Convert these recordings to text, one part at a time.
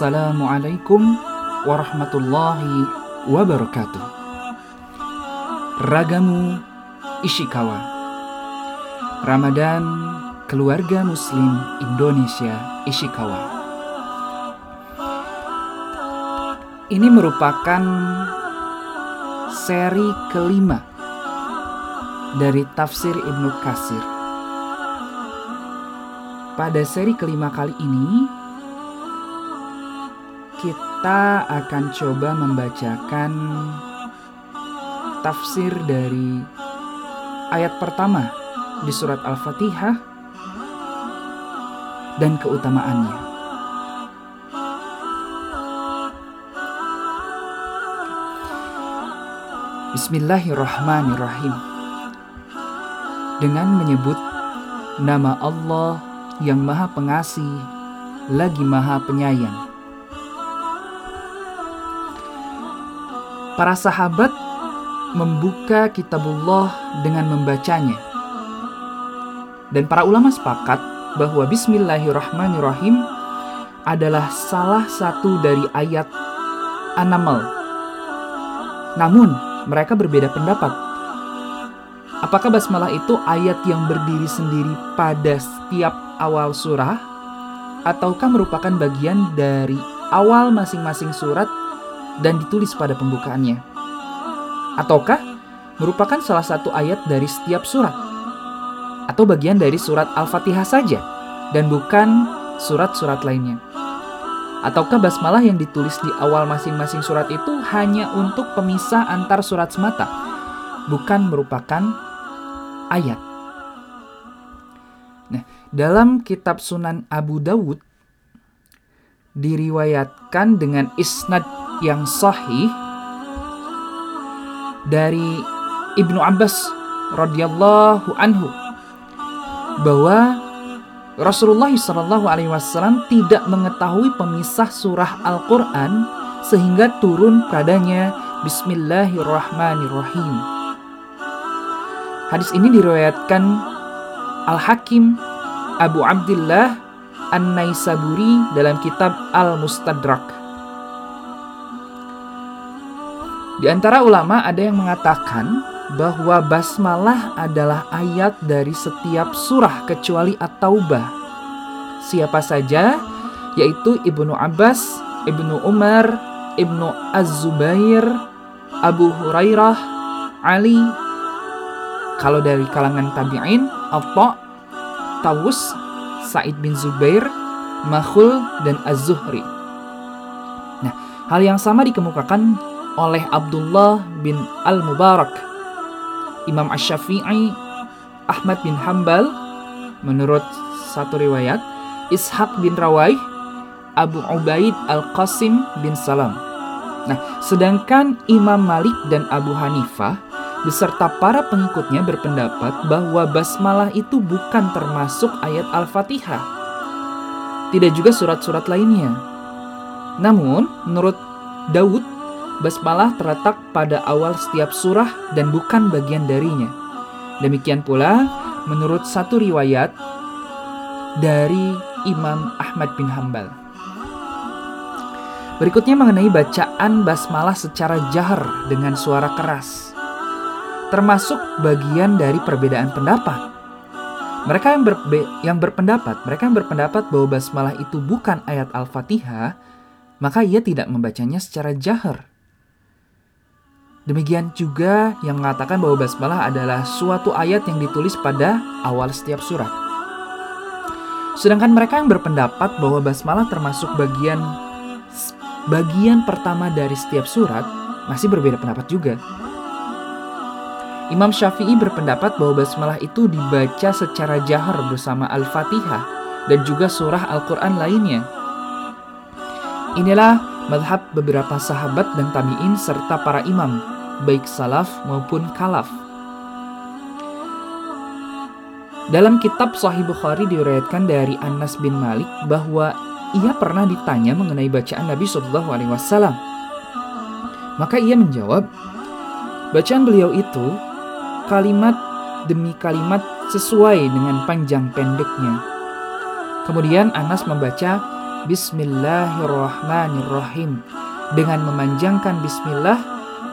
Assalamualaikum warahmatullahi wabarakatuh. Ragamu Ishikawa. Ramadan Keluarga Muslim Indonesia Ishikawa. Ini merupakan seri kelima dari tafsir Ibnu Kasir. Pada seri kelima kali ini, kita akan coba membacakan tafsir dari ayat pertama di surat Al-Fatihah dan keutamaannya. Bismillahirrahmanirrahim. Dengan menyebut nama Allah yang Maha Pengasih lagi Maha Penyayang. Para sahabat membuka kitabullah dengan membacanya. Dan para ulama sepakat bahwa bismillahirrahmanirrahim adalah salah satu dari ayat An-Naml. Namun, mereka berbeda pendapat. Apakah basmalah itu ayat yang berdiri sendiri pada setiap awal surah ataukah merupakan bagian dari awal masing-masing surat dan ditulis pada pembukaannya? Ataukah merupakan salah satu ayat dari setiap surat? Atau bagian dari surat Al-Fatihah saja dan bukan surat-surat lainnya? Ataukah basmalah yang ditulis di awal masing-masing surat itu hanya untuk pemisah antar surat semata, bukan merupakan ayat? Nah, dalam kitab Sunan Abu Dawud diriwayatkan dengan isnad yang sahih dari Ibnu Abbas radhiyallahu anhu bahwa Rasulullah Shallallahu alaihi wasallam tidak mengetahui pemisah surah Al-Qur'an sehingga turun padanya Bismillahirrahmanirrahim. Hadis ini diriwayatkan Al-Hakim Abu Abdullah An-Naisaburi dalam kitab Al-Mustadrak. Di antara ulama ada yang mengatakan bahwa basmalah adalah ayat dari setiap surah kecuali At-Taubah. Siapa saja yaitu Ibnu Abbas, Ibnu Umar, Ibnu Az-Zubair, Abu Hurairah, Ali. Kalau dari kalangan tabi'in, Atta, Tawus, Said bin Zubair, Makhul, dan Az-Zuhri. Nah, hal yang sama dikemukakan oleh Abdullah bin Al-Mubarak, Imam Ash-Syafi'i, Ahmad bin Hambal, menurut satu riwayat, Ishaq bin Rawai, Abu Ubaid Al-Qasim bin Salam. Nah, sedangkan Imam Malik dan Abu Hanifah beserta para pengikutnya berpendapat bahwa basmalah itu bukan termasuk ayat Al-Fatihah. Tidak juga surat-surat lainnya. Namun, menurut Daud basmalah terletak pada awal setiap surah dan bukan bagian darinya. Demikian pula menurut satu riwayat dari Imam Ahmad bin Hambal. Berikutnya mengenai bacaan basmalah secara jahar dengan suara keras. Termasuk bagian dari perbedaan pendapat. Mereka yang, berbe yang berpendapat, mereka yang berpendapat bahwa basmalah itu bukan ayat Al-Fatihah, maka ia tidak membacanya secara jahar. Demikian juga yang mengatakan bahwa basmalah adalah suatu ayat yang ditulis pada awal setiap surat. Sedangkan mereka yang berpendapat bahwa basmalah termasuk bagian bagian pertama dari setiap surat masih berbeda pendapat juga. Imam Syafi'i berpendapat bahwa basmalah itu dibaca secara jahar bersama Al-Fatihah dan juga surah Al-Quran lainnya. Inilah madhab beberapa sahabat dan tabi'in serta para imam baik salaf maupun kalaf. Dalam kitab Sahih Bukhari diriwayatkan dari Anas bin Malik bahwa ia pernah ditanya mengenai bacaan Nabi Shallallahu Alaihi Wasallam. Maka ia menjawab, bacaan beliau itu kalimat demi kalimat sesuai dengan panjang pendeknya. Kemudian Anas membaca Bismillahirrahmanirrahim dengan memanjangkan bismillah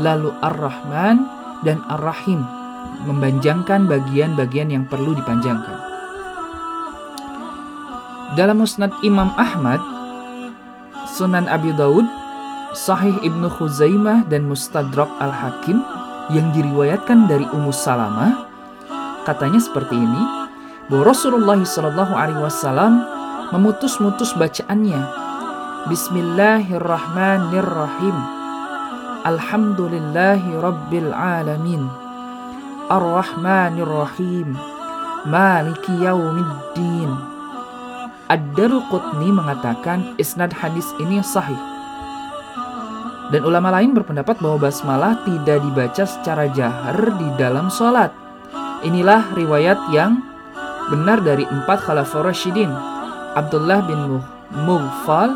lalu ar-rahman dan ar-rahim memanjangkan bagian-bagian yang perlu dipanjangkan. Dalam musnad Imam Ahmad, Sunan Abi Daud, Sahih Ibnu Khuzaimah dan Mustadrak Al-Hakim yang diriwayatkan dari Ummu Salamah, katanya seperti ini, bahwa Rasulullah Shallallahu Alaihi Wasallam memutus-mutus bacaannya Bismillahirrahmanirrahim. Alhamdulillahi rabbil alamin. Ar-Rahmanirrahim. Maliki yaumiddin. Ad-Darqutni mengatakan isnad hadis ini sahih. Dan ulama lain berpendapat bahwa basmalah tidak dibaca secara jahar di dalam sholat. Inilah riwayat yang benar dari empat khalifah Rashidin. Abdullah bin Mughfal,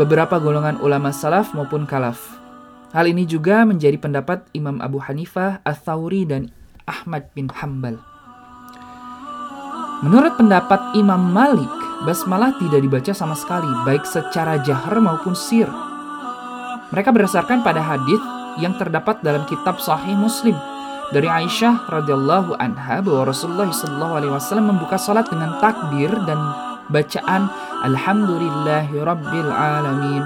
beberapa golongan ulama salaf maupun kalaf. Hal ini juga menjadi pendapat Imam Abu Hanifah, Ats-Tsauri dan Ahmad bin Hambal. Menurut pendapat Imam Malik, basmalah tidak dibaca sama sekali, baik secara jahar maupun sir. Mereka berdasarkan pada hadis yang terdapat dalam kitab Sahih Muslim dari Aisyah radhiyallahu anha bahwa Rasulullah SAW membuka salat dengan takbir dan bacaan Alhamdulillahi Rabbil Alamin.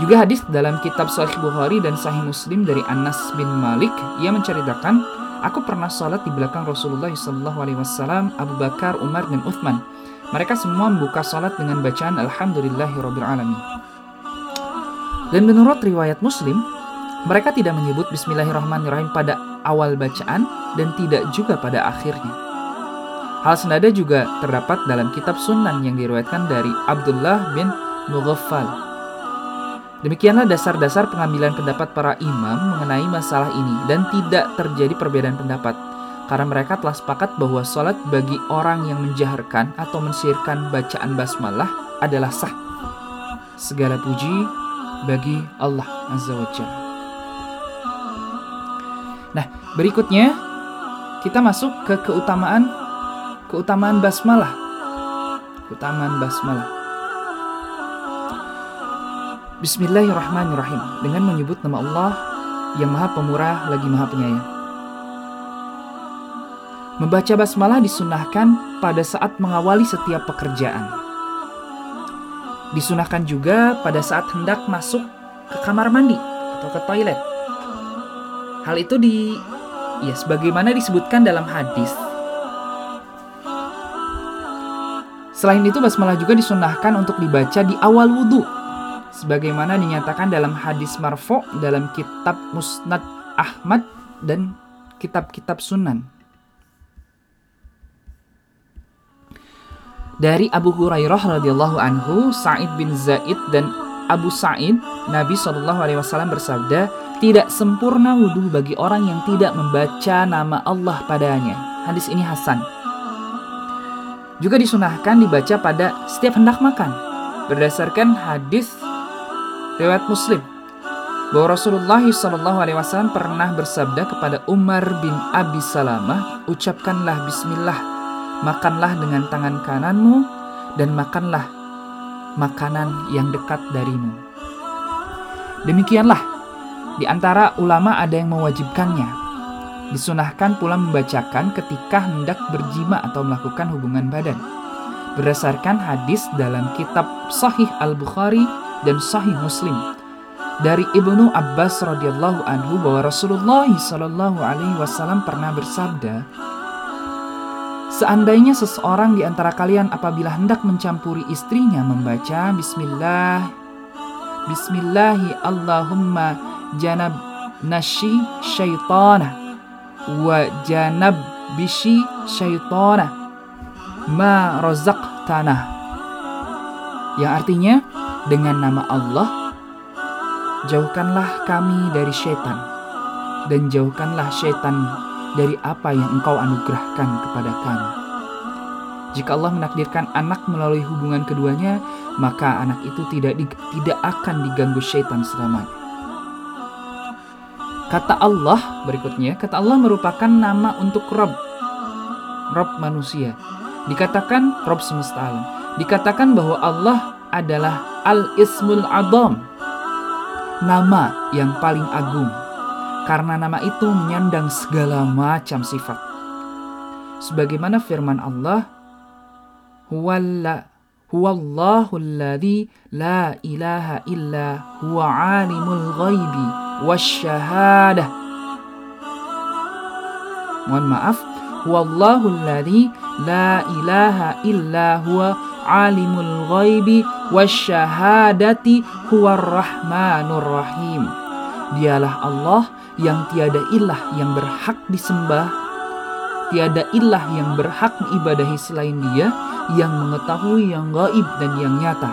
Juga hadis dalam kitab Sahih Bukhari dan Sahih Muslim dari Anas bin Malik ia menceritakan, aku pernah sholat di belakang Rasulullah Shallallahu Alaihi Wasallam, Abu Bakar, Umar dan Uthman. Mereka semua membuka sholat dengan bacaan Alhamdulillahi Rabbil Alamin. Dan menurut riwayat Muslim, mereka tidak menyebut Bismillahirrahmanirrahim pada awal bacaan dan tidak juga pada akhirnya. Hal senada juga terdapat dalam kitab Sunan yang diriwayatkan dari Abdullah bin Mughaffal. Demikianlah dasar-dasar pengambilan pendapat para imam mengenai masalah ini dan tidak terjadi perbedaan pendapat karena mereka telah sepakat bahwa sholat bagi orang yang menjaharkan atau mensirkan bacaan basmalah adalah sah. Segala puji bagi Allah Azza wa Jalla. Nah, berikutnya kita masuk ke keutamaan keutamaan basmalah. Keutamaan basmalah. Bismillahirrahmanirrahim. Dengan menyebut nama Allah yang Maha Pemurah lagi Maha Penyayang. Membaca basmalah disunahkan pada saat mengawali setiap pekerjaan. Disunahkan juga pada saat hendak masuk ke kamar mandi atau ke toilet. Hal itu di ya sebagaimana disebutkan dalam hadis Selain itu basmalah juga disunahkan untuk dibaca di awal wudhu. Sebagaimana dinyatakan dalam hadis marfo dalam kitab Musnad Ahmad dan kitab-kitab sunan. Dari Abu Hurairah radhiyallahu anhu, Sa'id bin Zaid dan Abu Sa'id, Nabi Shallallahu alaihi wasallam bersabda, "Tidak sempurna wudhu bagi orang yang tidak membaca nama Allah padanya." Hadis ini hasan. Juga disunahkan dibaca pada setiap hendak makan. Berdasarkan hadis riwayat Muslim bahwa Rasulullah SAW pernah bersabda kepada Umar bin Abi Salamah, ucapkanlah Bismillah, makanlah dengan tangan kananmu dan makanlah makanan yang dekat darimu. Demikianlah di antara ulama ada yang mewajibkannya, Disunahkan pula membacakan ketika hendak berjima atau melakukan hubungan badan. Berdasarkan hadis dalam kitab Sahih Al-Bukhari dan Sahih Muslim dari Ibnu Abbas radhiyallahu anhu bahwa Rasulullah shallallahu alaihi wasallam pernah bersabda, Seandainya seseorang di antara kalian apabila hendak mencampuri istrinya membaca Bismillah Bismillahi Allahumma janab nashi syaitana wa janab bishi syaitana ma tanah yang artinya dengan nama Allah jauhkanlah kami dari syaitan dan jauhkanlah syaitan dari apa yang engkau anugerahkan kepada kami. Jika Allah menakdirkan anak melalui hubungan keduanya maka anak itu tidak tidak akan diganggu syaitan selamanya Kata Allah berikutnya, kata Allah merupakan nama untuk Rob, Rob manusia. Dikatakan Rob semesta alam. Dikatakan bahwa Allah adalah Al-Ismul Adam. Nama yang paling agung. Karena nama itu menyandang segala macam sifat. Sebagaimana firman Allah, Huwalla Huwallahu alladhi la ilaha illa huwa alimul ghaibi wasyahadah. Mohon maaf, Huwallahu alladhi la ilaha illa huwa alimul ghaibi wasyahadati huwa rahmanur rahim. Dialah Allah yang tiada ilah yang berhak disembah, tiada ilah yang berhak diibadahi selain dia, yang mengetahui yang gaib dan yang nyata.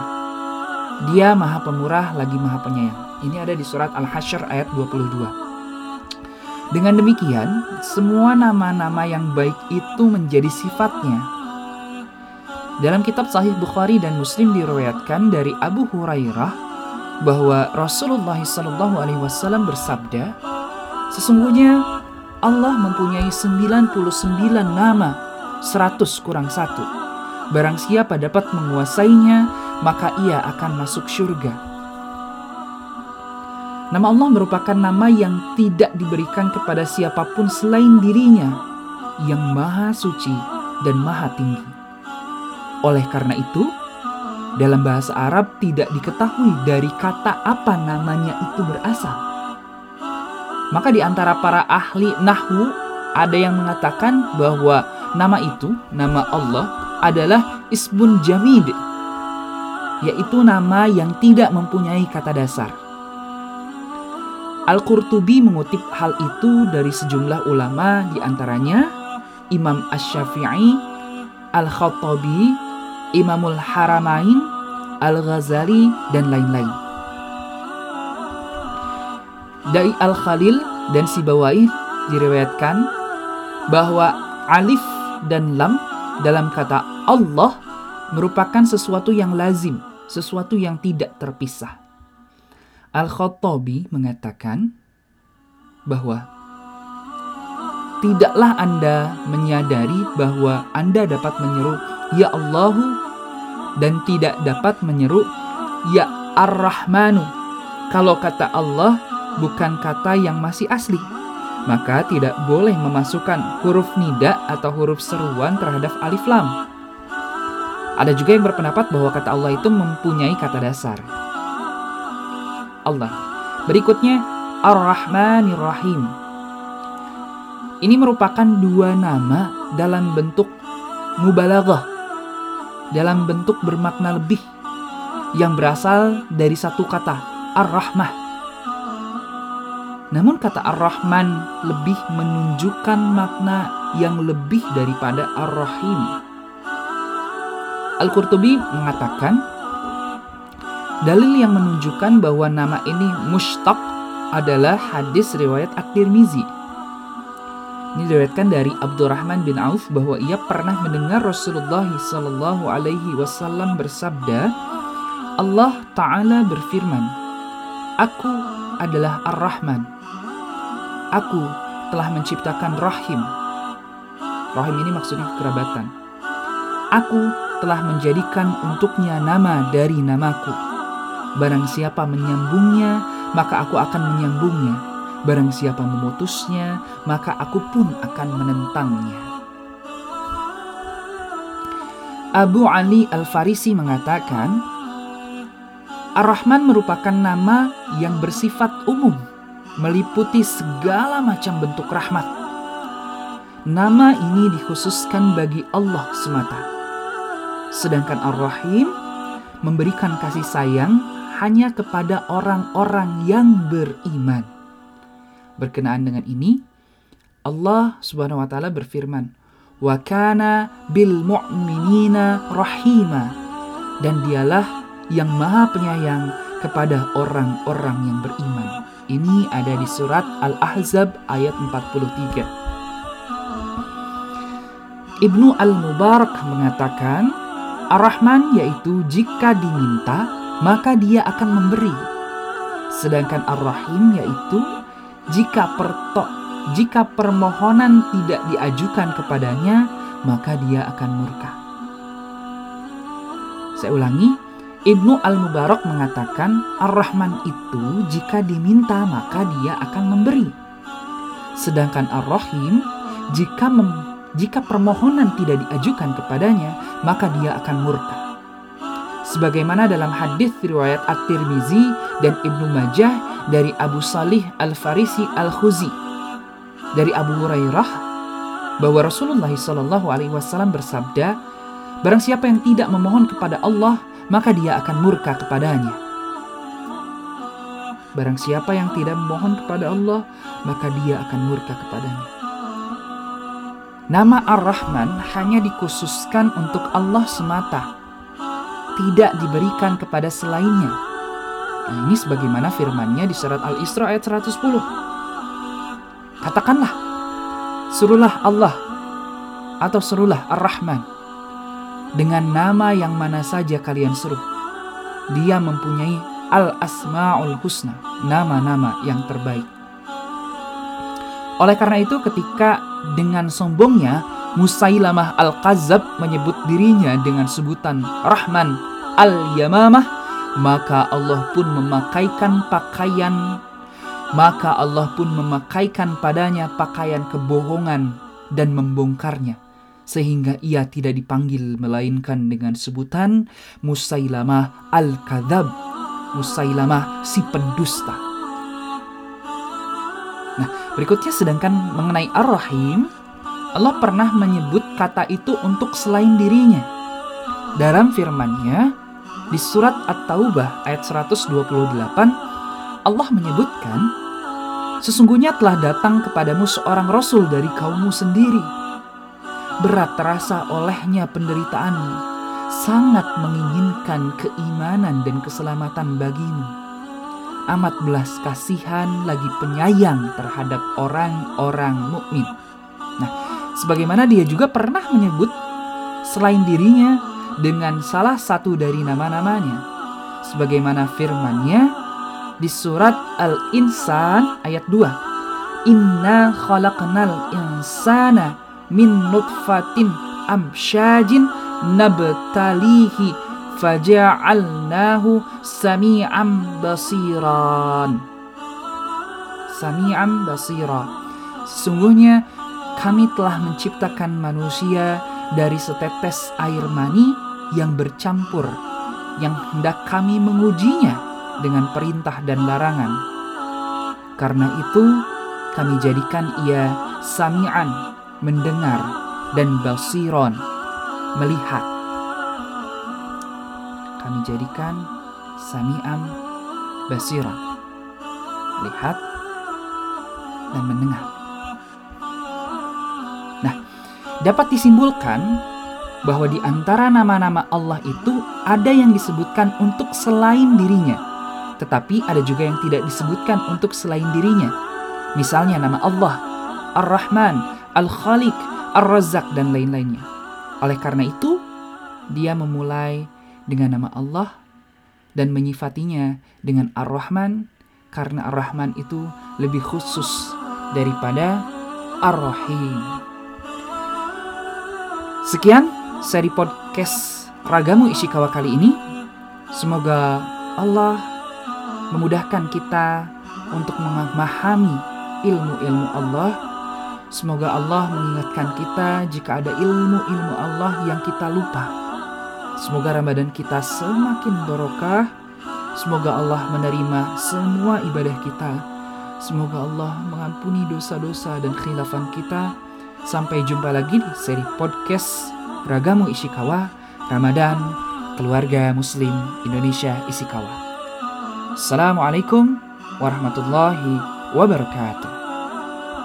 Dia maha pemurah lagi maha penyayang. Ini ada di surat Al-Hasyr ayat 22. Dengan demikian, semua nama-nama yang baik itu menjadi sifatnya. Dalam kitab Sahih Bukhari dan Muslim diriwayatkan dari Abu Hurairah bahwa Rasulullah Alaihi Wasallam bersabda, sesungguhnya Allah mempunyai 99 nama, 100 kurang satu. Barang siapa dapat menguasainya, maka ia akan masuk surga. Nama Allah merupakan nama yang tidak diberikan kepada siapa pun selain dirinya, yang maha suci dan maha tinggi. Oleh karena itu, dalam bahasa Arab tidak diketahui dari kata apa namanya itu berasal. Maka di antara para ahli nahwu ada yang mengatakan bahwa nama itu, nama Allah adalah isbun jamid, yaitu nama yang tidak mempunyai kata dasar. Al-Qurtubi mengutip hal itu dari sejumlah ulama di antaranya Imam Ash-Syafi'i, Al-Khattabi, Imamul Haramain, Al-Ghazali, dan lain-lain. Dari Al-Khalil dan Sibawai diriwayatkan bahwa alif dan lam dalam kata Allah merupakan sesuatu yang lazim, sesuatu yang tidak terpisah. Al-Khattabi mengatakan bahwa tidaklah Anda menyadari bahwa Anda dapat menyeru ya Allahu dan tidak dapat menyeru ya Ar-Rahmanu. Kalau kata Allah bukan kata yang masih asli, maka tidak boleh memasukkan huruf nida atau huruf seruan terhadap alif lam. Ada juga yang berpendapat bahwa kata Allah itu mempunyai kata dasar. Allah. Berikutnya Ar-Rahmanir Rahim. Ini merupakan dua nama dalam bentuk mubalaghah, dalam bentuk bermakna lebih yang berasal dari satu kata, Ar-Rahmah. Namun kata Ar-Rahman lebih menunjukkan makna yang lebih daripada Ar-Rahim. Al-Qurtubi mengatakan, Dalil yang menunjukkan bahwa nama ini mushtaq adalah hadis riwayat At-Tirmizi. Ini diriwayatkan dari Abdurrahman bin Auf bahwa ia pernah mendengar Rasulullah Shallallahu Alaihi Wasallam bersabda, Allah Taala berfirman, Aku adalah Ar-Rahman. Aku telah menciptakan rahim. Rahim ini maksudnya kerabatan. Aku telah menjadikan untuknya nama dari namaku Barang siapa menyambungnya, maka aku akan menyambungnya. Barang siapa memutusnya, maka aku pun akan menentangnya. Abu Ali Al-Farisi mengatakan, Ar-Rahman merupakan nama yang bersifat umum, meliputi segala macam bentuk rahmat. Nama ini dikhususkan bagi Allah semata. Sedangkan Ar-Rahim memberikan kasih sayang hanya kepada orang-orang yang beriman. Berkenaan dengan ini, Allah Subhanahu wa taala berfirman, "Wa kana bil mu'minina rahima." Dan dialah yang Maha Penyayang kepada orang-orang yang beriman. Ini ada di surat Al-Ahzab ayat 43. Ibnu Al-Mubarak mengatakan, Ar-Rahman yaitu jika diminta maka dia akan memberi. Sedangkan Ar-Rahim yaitu jika perto jika permohonan tidak diajukan kepadanya, maka dia akan murka. Saya ulangi, Ibnu Al-Mubarak mengatakan Ar-Rahman itu jika diminta maka dia akan memberi. Sedangkan Ar-Rahim jika mem jika permohonan tidak diajukan kepadanya maka dia akan murka. Sebagaimana dalam hadis riwayat At-Tirmizi dan Ibnu Majah dari Abu Salih Al-Farisi Al-Khuzi dari Abu Hurairah bahwa Rasulullah Shallallahu alaihi wasallam bersabda, barang siapa yang tidak memohon kepada Allah maka dia akan murka kepadanya. Barang siapa yang tidak memohon kepada Allah, maka dia akan murka kepadanya. Nama Ar-Rahman hanya dikhususkan untuk Allah semata, tidak diberikan kepada selainnya. Nah, ini sebagaimana firman-Nya di surat Al-Isra ayat 110. Katakanlah, suruhlah Allah atau serulah Ar-Rahman dengan nama yang mana saja kalian seru. Dia mempunyai Al-Asma'ul Husna, nama-nama yang terbaik. Oleh karena itu ketika dengan sombongnya Musailamah Al-Kazab menyebut dirinya dengan sebutan Rahman Al-Yamamah, maka Allah pun memakaikan pakaian maka Allah pun memakaikan padanya pakaian kebohongan dan membongkarnya sehingga ia tidak dipanggil melainkan dengan sebutan Musailamah Al-Kadzab, Musailamah si pendusta. Nah, berikutnya sedangkan mengenai Ar-Rahim, Allah pernah menyebut kata itu untuk selain dirinya. Dalam firman-Nya di surat At-Taubah ayat 128, Allah menyebutkan, Sesungguhnya telah datang kepadamu seorang rasul dari kaummu sendiri berat terasa olehnya penderitaanmu, sangat menginginkan keimanan dan keselamatan bagimu. Amat belas kasihan lagi penyayang terhadap orang-orang mukmin. Nah, sebagaimana dia juga pernah menyebut selain dirinya dengan salah satu dari nama-namanya. Sebagaimana firman-Nya di surat Al-Insan ayat 2. Inna khalaqnal insana min nutfatin amsyajin nabtalihi faja'alnahu sami'an basiran sami'an basira sesungguhnya kami telah menciptakan manusia dari setetes air mani yang bercampur yang hendak kami mengujinya dengan perintah dan larangan karena itu kami jadikan ia sami'an mendengar, dan basiron, melihat. Kami jadikan sami'am basiron, melihat dan mendengar. Nah, dapat disimpulkan bahwa di antara nama-nama Allah itu ada yang disebutkan untuk selain dirinya, tetapi ada juga yang tidak disebutkan untuk selain dirinya. Misalnya nama Allah, Ar-Rahman, Al-Khaliq, Ar-Razzaq, dan lain-lainnya. Oleh karena itu, dia memulai dengan nama Allah dan menyifatinya dengan Ar-Rahman karena Ar-Rahman itu lebih khusus daripada Ar-Rahim. Sekian seri podcast Ragamu Ishikawa kali ini. Semoga Allah memudahkan kita untuk memahami ilmu-ilmu Allah Semoga Allah mengingatkan kita jika ada ilmu-ilmu Allah yang kita lupa. Semoga Ramadan kita semakin barokah. Semoga Allah menerima semua ibadah kita. Semoga Allah mengampuni dosa-dosa dan khilafan kita. Sampai jumpa lagi di seri podcast Ragamu Ishikawa Ramadan Keluarga Muslim Indonesia Ishikawa. Assalamualaikum warahmatullahi wabarakatuh.